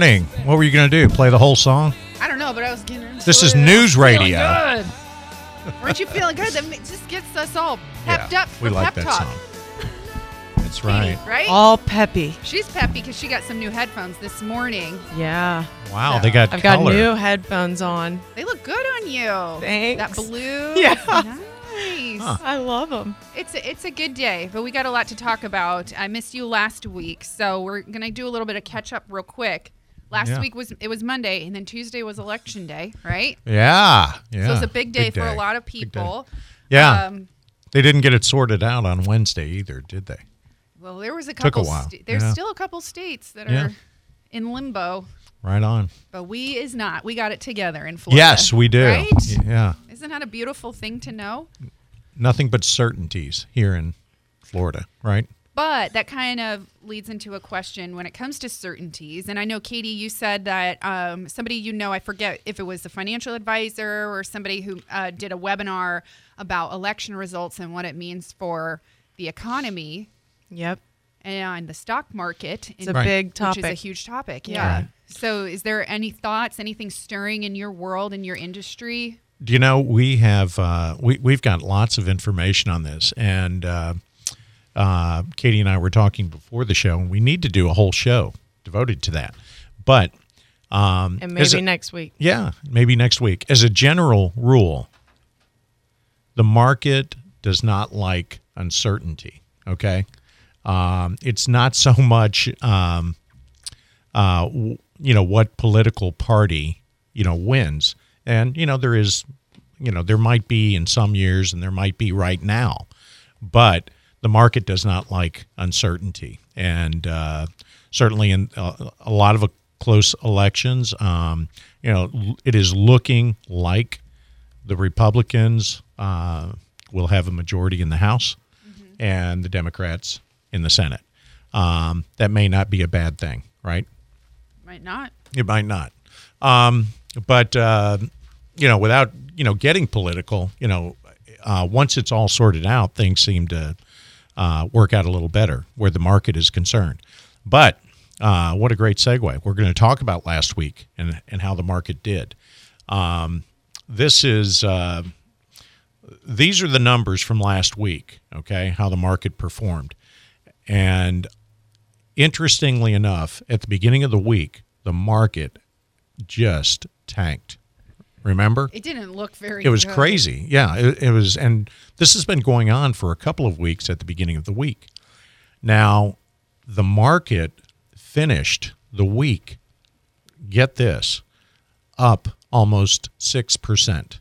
Angie. Good morning. What were you going to do? Play the whole song? I don't know, but I was getting into This is it. news Feeling radio. Good. Weren't you feeling good? That just gets us all pepped up we like pep that talk. song. That's right. Right? All peppy. She's peppy because she got some new headphones this morning. Yeah. Wow, So- they got I've got new headphones on. They look good on you. Thanks. That blue. Yeah. Nice. Huh. I love them. It's a, it's a good day, but we got a lot to talk about. I missed you last week, so we're gonna do a little bit of catch up real quick. Last Yeah. week was it was Monday, and then Tuesday was election day, right? Yeah, yeah. So it's a big day for a lot of people. Yeah, Um, they didn't get it sorted out on Wednesday either, did they? well, there was a couple. Took a while, sta- there's yeah. still a couple states that Yeah. are in limbo, Right on. but we is not. We got it together in Florida. Yes, we do. Right? Yeah, Isn't that a beautiful thing to know? nothing but certainties here in Florida, right? But that kind of leads into a question when it comes to certainties. And I know, Katie, you said that um, somebody you know, I forget if it was a financial advisor or somebody who uh, did a webinar about election results and what it means for the economy Yep. and the stock market. It's a Right. big Which is a huge topic. Yeah. Yeah. Right. So, is there any thoughts, anything stirring in your world, in your industry? Do you know we have uh, we we've got lots of information on this, and uh, uh, Katie and I were talking before the show, and we need to do a whole show devoted to that. But um, and maybe a- next week. Yeah, maybe next week. As a general rule, the market does not like uncertainty. Okay, um, it's not so much, um, uh, w- you know, what political party you know wins, and you know there is, you know, there might be in some years, and there might be right now, but the market does not like uncertainty, and uh, certainly in uh, a lot of close elections, um, you know, it is looking like the Republicans uh, will have a majority in the House, and the Democrats in the Senate. Um, that may not be a bad thing, right? Might not. It might not. Um, but uh, you know, without you know getting political, you know, uh, once it's all sorted out, things seem to uh, work out a little better where the market is concerned. But uh, what a great segue! We're going to talk about last week and and how the market did. Um, this is uh, these are the numbers from last week. Okay, how the market performed, and interestingly enough, at the beginning of the week, the market just tanked. Remember? It didn't look very It was good. crazy. Yeah, it, it was. And this has been going on for a couple of weeks at the beginning of the week. Now, the market finished the week, get this, up almost 6%.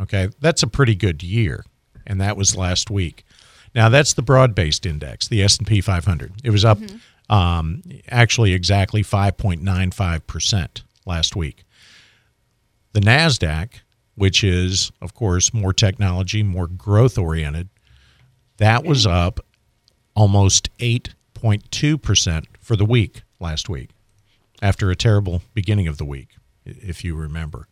Okay, that's a pretty good year. And that was last week. Now, that's the broad-based index, the S&P 500. It was up um, actually exactly 5.95% last week. The NASDAQ, which is, of course, more technology, more growth oriented, that was up almost 8.2% for the week last week after a terrible beginning of the week, if you remember.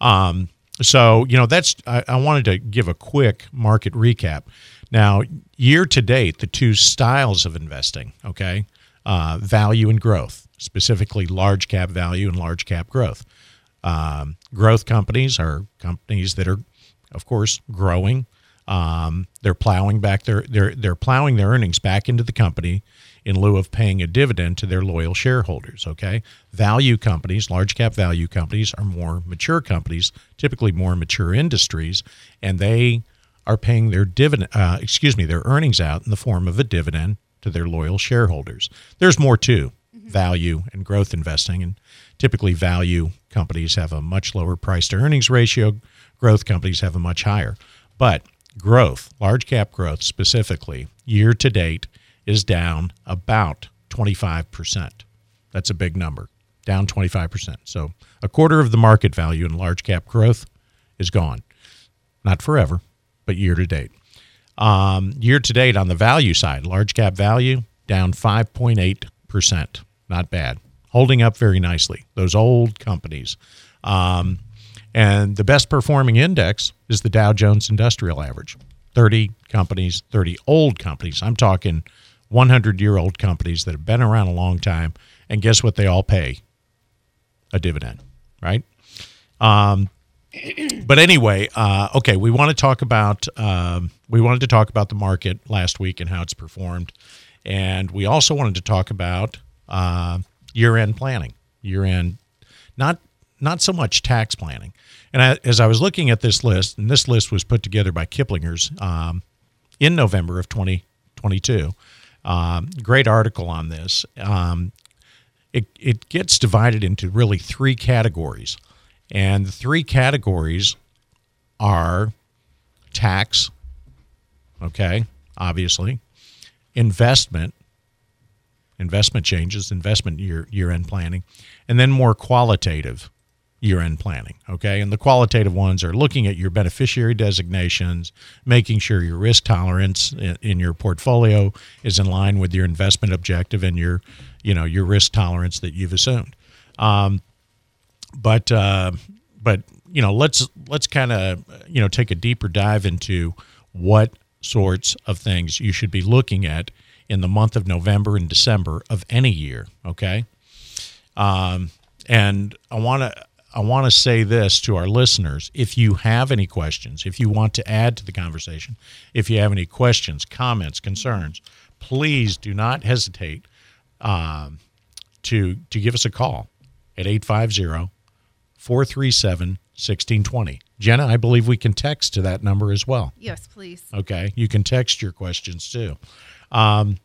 Um, so, you know, that's, I, I wanted to give a quick market recap. Now, year to date, the two styles of investing, okay, uh, value and growth, specifically large cap value and large cap growth. Um, growth companies are companies that are, of course, growing. Um, they're plowing back their they're they're plowing their earnings back into the company in lieu of paying a dividend to their loyal shareholders. Okay, value companies, large cap value companies, are more mature companies, typically more mature industries, and they are paying their dividend. Uh, excuse me, their earnings out in the form of a dividend to their loyal shareholders. There's more too value and growth investing, and typically value companies have a much lower price to earnings ratio. Growth companies have a much higher, but growth, large cap growth specifically, year to date is down about 25%. That's a big number, down 25%. So a quarter of the market value in large cap growth is gone. Not forever, but year to date. Um, year to date on the value side, large cap value down 5.8%. Not bad. Holding up very nicely. Those old companies. Um, and the best performing index is the Dow Jones Industrial Average. 30 companies, 30 old companies. I'm talking 100 year old companies that have been around a long time and guess what? They all pay a dividend, right? Um, but anyway, uh, okay, we want to talk about um, we wanted to talk about the market last week and how it's performed, and we also wanted to talk about uh, year-end planning, year-end, not not so much tax planning. And I, as I was looking at this list, and this list was put together by Kiplinger's um, in November of 2022. Um, great article on this. Um, it, it gets divided into really three categories. And the three categories are tax, okay, obviously, investment, investment changes, investment year year end planning, and then more qualitative year end planning. Okay. And the qualitative ones are looking at your beneficiary designations, making sure your risk tolerance in, in, your portfolio is in line with your investment objective and your, you know, your risk tolerance that you've assumed. Um, but, uh, but, you know, let's, let's kind of, you know, take a deeper dive into what sorts of things you should be looking at in the month of November and December of any year. Okay. Um, and I want to I want to say this to our listeners. If you have any questions, if you want to add to the conversation, if you have any questions, comments, concerns, please do not hesitate um, to, to give us a call at 850 437 1620. Jenna, I believe we can text to that number as well. Yes, please. Okay. You can text your questions too. Um,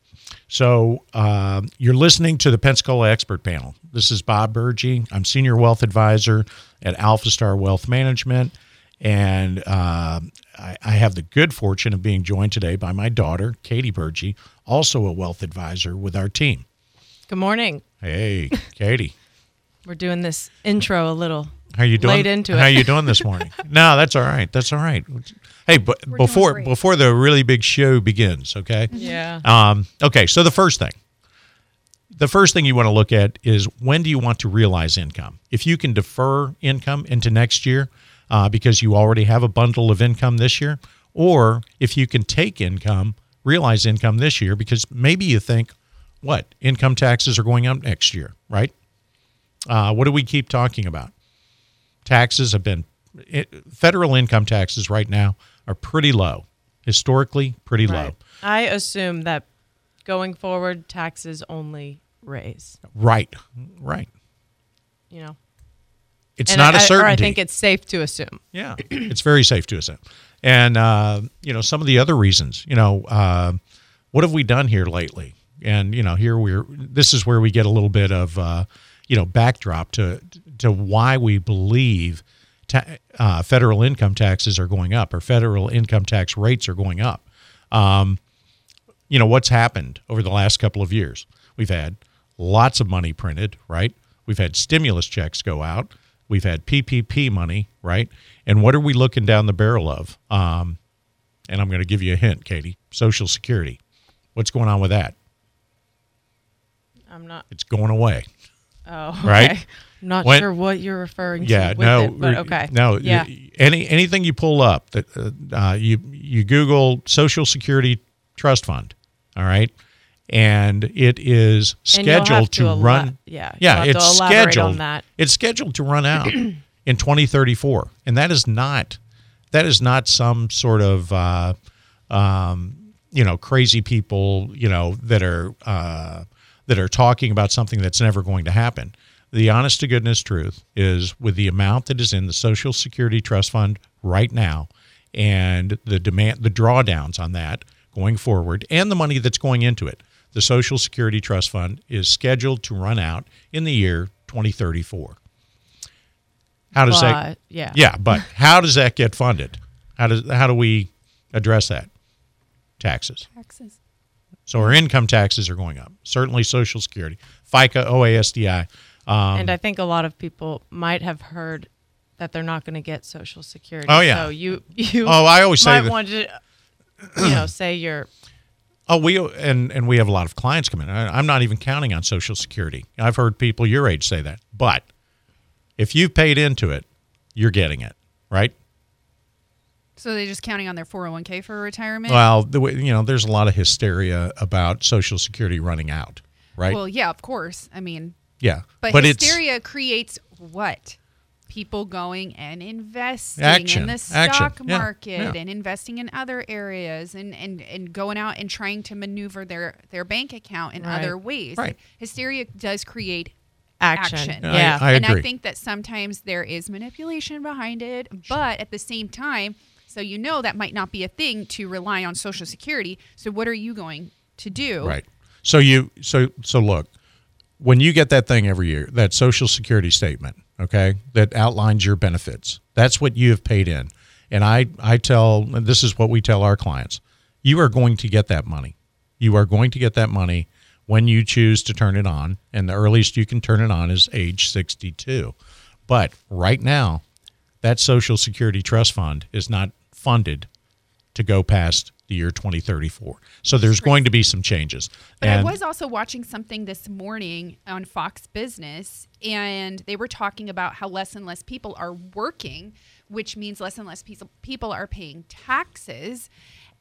so uh, you're listening to the Pensacola Expert Panel. This is Bob Burgee. I'm Senior Wealth Advisor at Alpha Star Wealth Management. And uh, I, I, have the good fortune of being joined today by my daughter, Katie Burgee, also a wealth advisor with our team. Good morning. Hey, Katie. We're doing this intro a little how you doing? Late into it. How you doing this morning? no, that's all right. That's all right. Hey, but We're before before the really big show begins, okay? Yeah. Um, okay, so the first thing, the first thing you want to look at is when do you want to realize income? If you can defer income into next year uh, because you already have a bundle of income this year, or if you can take income, realize income this year because maybe you think, what income taxes are going up next year, right? Uh, what do we keep talking about? Taxes have been it, federal income taxes right now are pretty low, historically pretty low. I assume that going forward, taxes only raise. Right, right. You know, It's And not I- a certainty. Or I think it's safe to assume. yeah, it's very safe to assume. And uh, you know some of the other reasons. You know, uh, what have we done here lately? And you know, here we're. This is where we get a little bit of uh, you know backdrop to to why we believe ta- uh, federal income taxes are going up or federal income tax rates are going up. Um, you know what's happened over the last couple of years? We've had lots of money printed, right? We've had stimulus checks go out. We've had PPP money, right? And what are we looking down the barrel of? Um, and I'm going to give you a hint, Katie. Social Security. What's going on with that? I'm not. It's going away. Oh, okay. Right? Not When- sure what you're referring Yeah, to. With no, it, but okay. no. Yeah. Any anything you pull up that uh, uh, you you Google Social Security Trust Fund, all right, and it is And you'll have scheduled to to, ela- run. yeah, yeah, it's to elaborate on scheduled. that. It's scheduled to run out in 2034, and that is not that is not some sort of uh, um, you know crazy people you know that are uh, that are talking about something that's never going to happen. The honest to goodness truth is with the amount that is in the Social Security Trust Fund right now and the demand the drawdowns on that going forward and the money that's going into it. The Social Security Trust Fund is scheduled to run out in the year 2034. How does that yeah. yeah, but how does that get funded? How does how do we address that? Taxes. Taxes. So our income taxes are going up. Certainly Social Security, FICA, OASDI. Um, and I think a lot of people might have heard that they're not going to get Social Security. Oh, yeah. So you you oh, I always say might that. want to, you know, say you're Oh, we and and we have a lot of clients come in. I, I'm not even counting on Social Security. I've heard people your age say that. But if you've paid into it, you're getting it, right? So they're just counting on their 401k for retirement? Well, the way, you know, there's a lot of hysteria about Social Security running out, right? Well, yeah, of course. I mean, yeah, but, it's hysteria creates what? People going and investing Action. in the stock Yeah. market Yeah. and investing in other areas and, and, and going out and trying to maneuver their, their bank account in Right. other ways. Right. Hysteria does create Action. action. I- Yeah. I and I think that sometimes there is manipulation behind it, but at the same time, so you know that might not be a thing to rely on Social Security. So what are you going to do? Right. So you so so look, when you get that thing every year, that social security statement, okay, that outlines your benefits. That's what you have paid in. And I I tell this is what we tell our clients. You are going to get that money. You are going to get that money when you choose to turn it on, and the earliest you can turn it on is age 62. But right now, that social security trust fund is not funded to go past the year 2034. So there's going to be some changes. But and I was also watching something this morning on Fox Business, and they were talking about how less and less people are working, which means less and less people are paying taxes.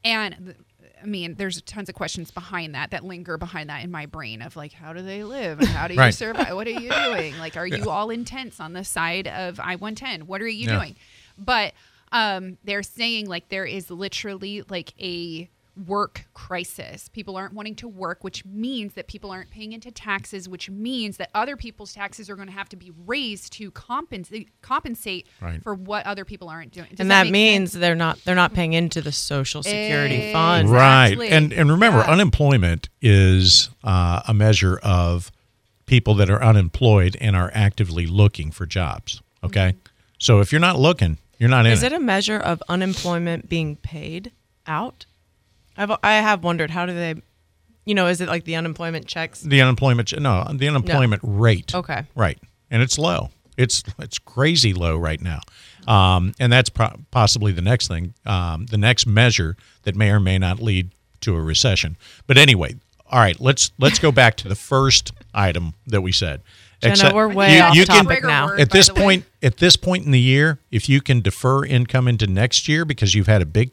And I mean, there's tons of questions behind that that linger behind that in my brain of like, how do they live? And how do you Right. survive? What are you doing? Like, are you all intense on the side of I 110? What are you Yeah. doing? But um, they're saying like there is literally like a work crisis. People aren't wanting to work, which means that people aren't paying into taxes, which means that other people's taxes are going to have to be raised to compensate compensate Right. for what other people aren't doing. Does and that, make means sense? they're not they're not paying into the social security fund. right and and remember Yeah. unemployment is uh, a measure of people that are unemployed and are actively looking for jobs okay so if you're not looking you're not in Is it. a measure of unemployment being paid out? I've I have wondered how do they, you know, is it like the unemployment checks? the unemployment no the unemployment rate. Okay. right. And it's low. It's it's crazy low right now. Um, and that's pro- possibly the next thing um, the next measure that may or may not lead to a recession. But anyway all right let's let's go back to the first item that we said Jenna, Except- we're way you- off you can- topic now. Word, at this the way. point at this point in the year if you can defer income into next year because you've had a big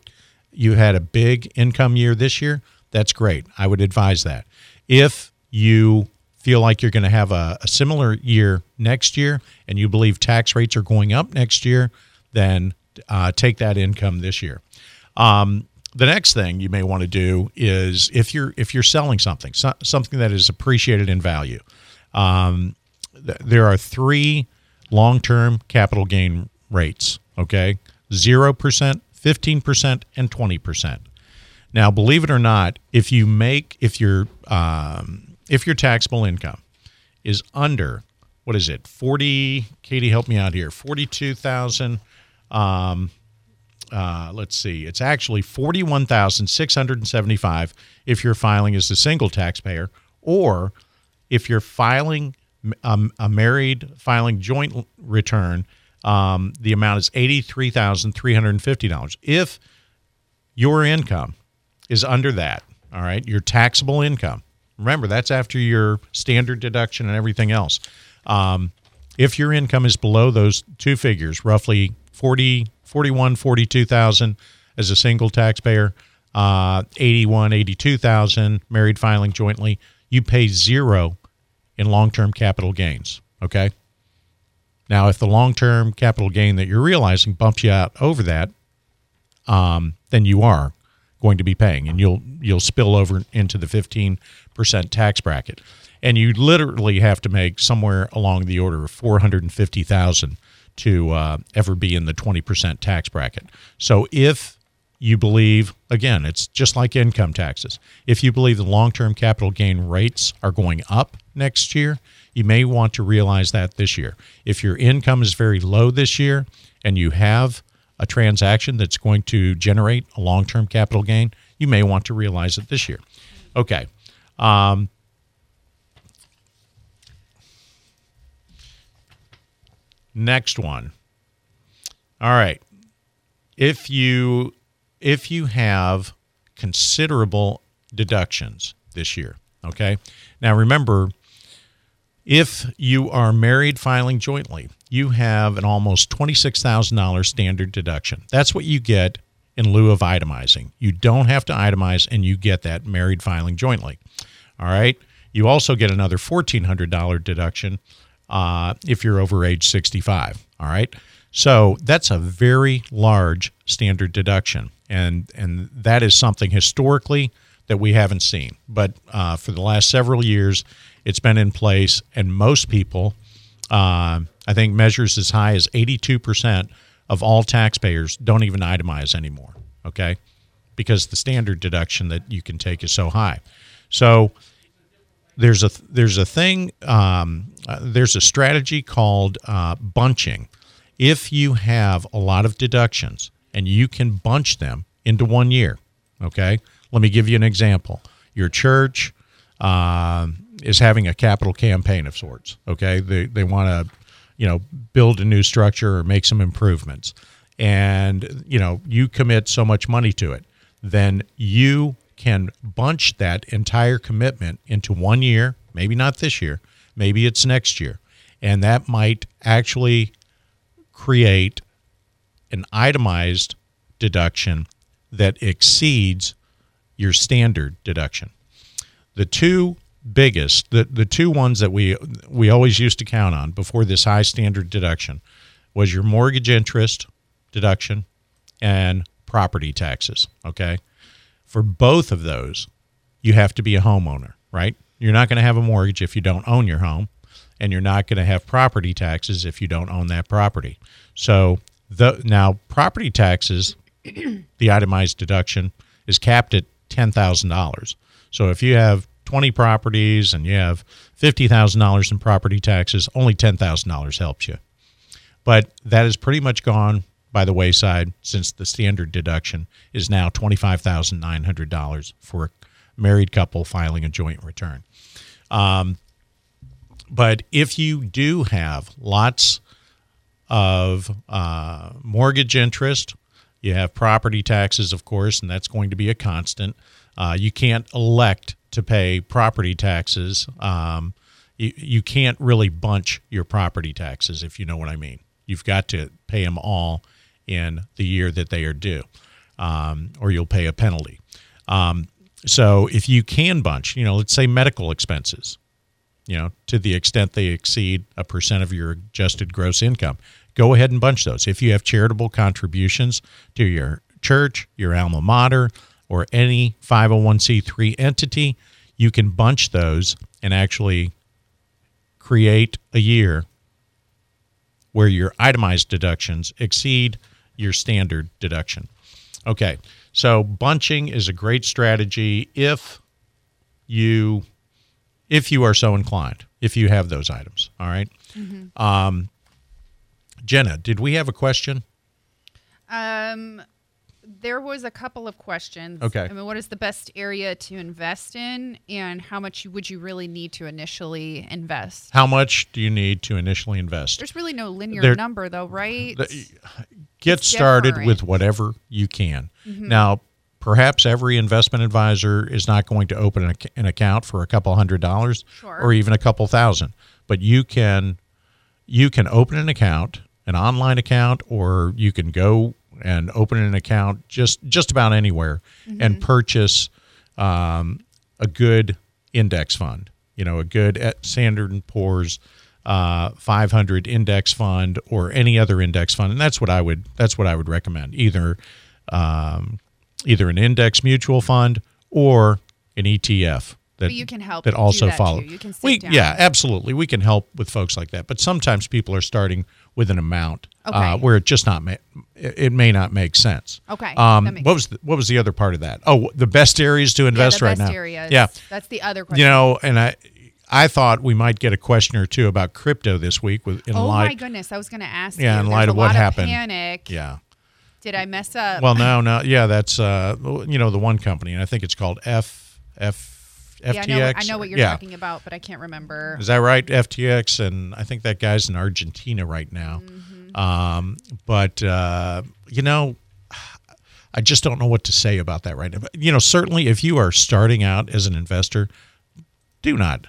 you had a big income year this year that's great i would advise that if you feel like you're going to have a, a similar year next year and you believe tax rates are going up next year then uh, take that income this year um, the next thing you may want to do is if you're if you're selling something so, something that is appreciated in value um, th- there are three long-term capital gain rates okay? 0% 15% and 20% now believe it or not if you make if your um, if your taxable income is under what is it 40 katie help me out here 42000 um, uh, let's see, it's actually forty-one thousand six hundred and seventy-five if you're filing as a single taxpayer, or if you're filing um, a married filing joint return, um, the amount is eighty-three thousand three hundred and fifty dollars. If your income is under that, all right, your taxable income. Remember, that's after your standard deduction and everything else. Um, if your income is below those two figures, roughly 40, 41, 42,000 as a single taxpayer, uh, 81, 82,000 married filing jointly, you pay zero in long-term capital gains. Okay. Now, if the long-term capital gain that you're realizing bumps you out over that, um, then you are going to be paying, and you'll you'll spill over into the 15% tax bracket, and you literally have to make somewhere along the order of 450,000 to uh, ever be in the 20% tax bracket. So if you believe, again, it's just like income taxes. If you believe the long term capital gain rates are going up next year, you may want to realize that this year. If your income is very low this year and you have a transaction that's going to generate a long term capital gain, you may want to realize it this year. Okay. Um, next one. All right. If you if you have considerable deductions this year, okay? Now remember if you are married filing jointly, you have an almost $26,000 standard deduction. That's what you get in lieu of itemizing. You don't have to itemize and you get that married filing jointly. All right? You also get another $1,400 deduction uh, if you're over age 65. All right. So that's a very large standard deduction. And, and that is something historically that we haven't seen. But uh, for the last several years, it's been in place, and most people, uh, I think, measures as high as 82% of all taxpayers don't even itemize anymore. Okay, because the standard deduction that you can take is so high. So there's a there's a thing um, uh, there's a strategy called uh, bunching. If you have a lot of deductions and you can bunch them into one year, okay. Let me give you an example. Your church uh, is having a capital campaign of sorts. Okay, they they want to you know build a new structure or make some improvements, and you know you commit so much money to it, then you can bunch that entire commitment into one year, maybe not this year, maybe it's next year. And that might actually create an itemized deduction that exceeds your standard deduction. The two biggest, the, the two ones that we we always used to count on before this high standard deduction was your mortgage interest deduction and property taxes, okay? For both of those, you have to be a homeowner, right? You're not going to have a mortgage if you don't own your home, and you're not going to have property taxes if you don't own that property. So, the now property taxes, the itemized deduction is capped at ten thousand dollars. So if you have twenty properties and you have fifty thousand dollars in property taxes, only ten thousand dollars helps you. But that is pretty much gone by the wayside since the standard deduction is now $25,900 for a married couple filing a joint return. Um, but if you do have lots of uh, mortgage interest, you have property taxes, of course, and that's going to be a constant. Uh, you can't elect to pay property taxes. Um, you, you can't really bunch your property taxes, if you know what I mean. You've got to pay them all in the year that they are due, um, or you'll pay a penalty. Um, so if you can bunch, you know, let's say medical expenses, you know, to the extent they exceed a percent of your adjusted gross income, go ahead and bunch those. If you have charitable contributions to your church, your alma mater, or any 501c3 entity, you can bunch those and actually create a year where your itemized deductions exceed your standard deduction. Okay, so bunching is a great strategy if you if you are so inclined, if you have those items. All right? Mm-hmm. Um, Jenna, did we have a question? Um, there was a couple of questions. Okay. I mean, what is the best area to invest in, and how much would you really need to initially invest? How much do you need to initially invest? There's really no linear There- number, though, right? The- get It's started different. with whatever you can. Mm-hmm. Now, perhaps every investment advisor is not going to open an an account for a couple hundred dollars Sure. or even a couple thousand, but you can you can open an account, an online account, or you can go and open an account just just about anywhere and purchase um, a good index fund. You know, a good uh, Standard and Poor's uh, 500 index fund or any other index fund, and that's what I would that's what I would recommend. Either um, either an index mutual fund or an ETF. That, But you can help that also that, follow. too. You can sit we, down. Yeah, absolutely. We can help with folks like that. But sometimes people are starting with an amount uh, where it just not ma- it may not make sense. Okay, Um, what was the, what was the other part of that? Oh, the best areas to yeah, invest the right now. areas. Yeah, That's the other question. you know, and I I thought we might get a question or two about crypto this week with in oh light. my goodness, I was going to ask. Yeah, you. in There's light of what happened. Panic. Yeah. Did I mess up? Well, no, no. Yeah, that's uh, you know, the one company, and I think it's called F F FTX. yeah, I know, I know what you're yeah. talking about, but I can't remember. Is that right? FTX, and I think that guy's in Argentina right now. Mm-hmm. Um, but uh, you know, I just don't know what to say about that right now. But you know, certainly if you are starting out as an investor, do not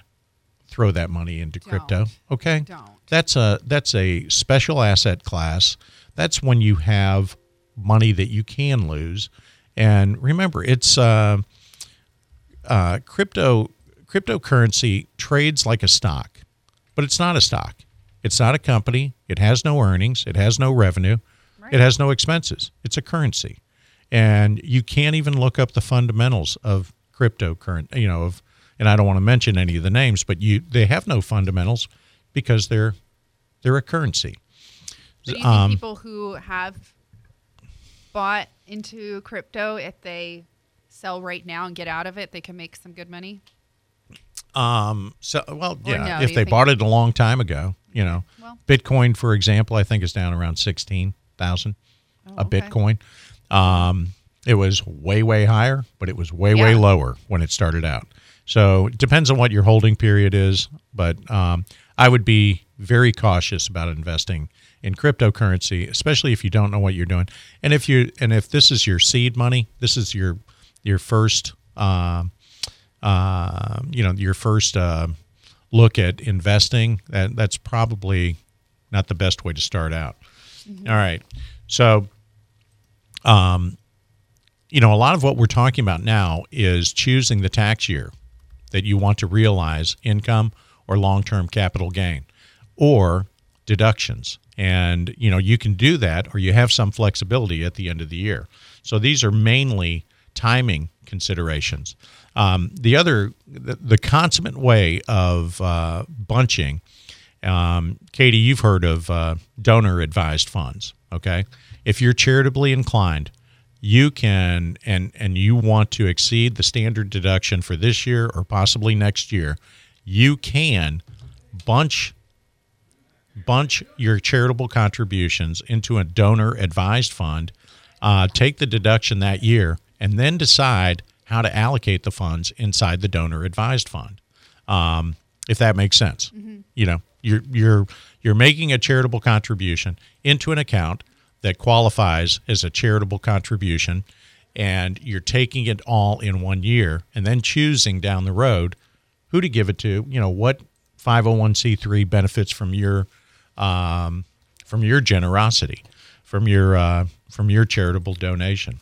throw that money into crypto. Don't. Okay, Don't. that's a that's a special asset class. That's when you have money that you can lose. And remember, it's uh, uh, crypto cryptocurrency trades like a stock, but it's not a stock. It's not a company. It has no earnings. It has no revenue. Right. It has no expenses. It's a currency, and you can't even look up the fundamentals of cryptocurrency. You know, of and I don't want to mention any of the names, but you they have no fundamentals because they're they're a currency. So do you think Um, people who have bought into crypto, if they sell right now and get out of it, they can make some good money? Um. So, well, yeah. no, if they bought it a long time ago, you know, Well- Bitcoin, for example, I think is down around sixteen thousand Oh, a okay. Bitcoin. Um, it was way, way higher, but it was way, way lower when it started out. So it depends on what your holding period is, but um, I would be very cautious about investing in cryptocurrency, especially if you don't know what you're doing. And if you and if this is your seed money, this is your your first, um, uh, you know, your first uh, look at investing. That that's probably not the best way to start out. All right, so um, you know, a lot of what we're talking about now is choosing the tax year that you want to realize income or long term capital gain or deductions. And, you know, you can do that or you have some flexibility at the end of the year. So these are mainly timing considerations. Um, the other, the, the consummate way of uh, bunching, um, Katie, you've heard of uh, donor advised funds, okay? If you're charitably inclined, you can and and you want to exceed the standard deduction for this year or possibly next year, you can bunch bunch your charitable contributions into a donor advised fund, uh, take the deduction that year, and then decide how to allocate the funds inside the donor advised fund. Um, if that makes sense, you know, you're you're you're making a charitable contribution into an account that qualifies as a charitable contribution, and you're taking it all in one year, and then choosing down the road who to give it to. You know what 501c3 benefits from your um, from your generosity, from your uh, from your charitable donation.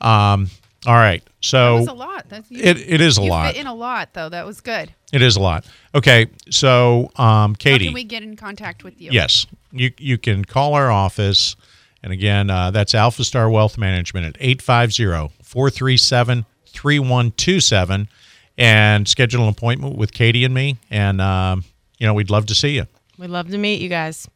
Um, all right, That so was a lot. That's, you, it, it is a lot. in a lot, though. That was good. It is a lot. Okay, so um, How Katie, can we get in contact with you? yes, you you can call our office, and again, uh, that's Alpha Star Wealth Management at 850-437-3127 and schedule an appointment with Katie and me, and um, you know we'd love to see you. We'd love to meet you guys.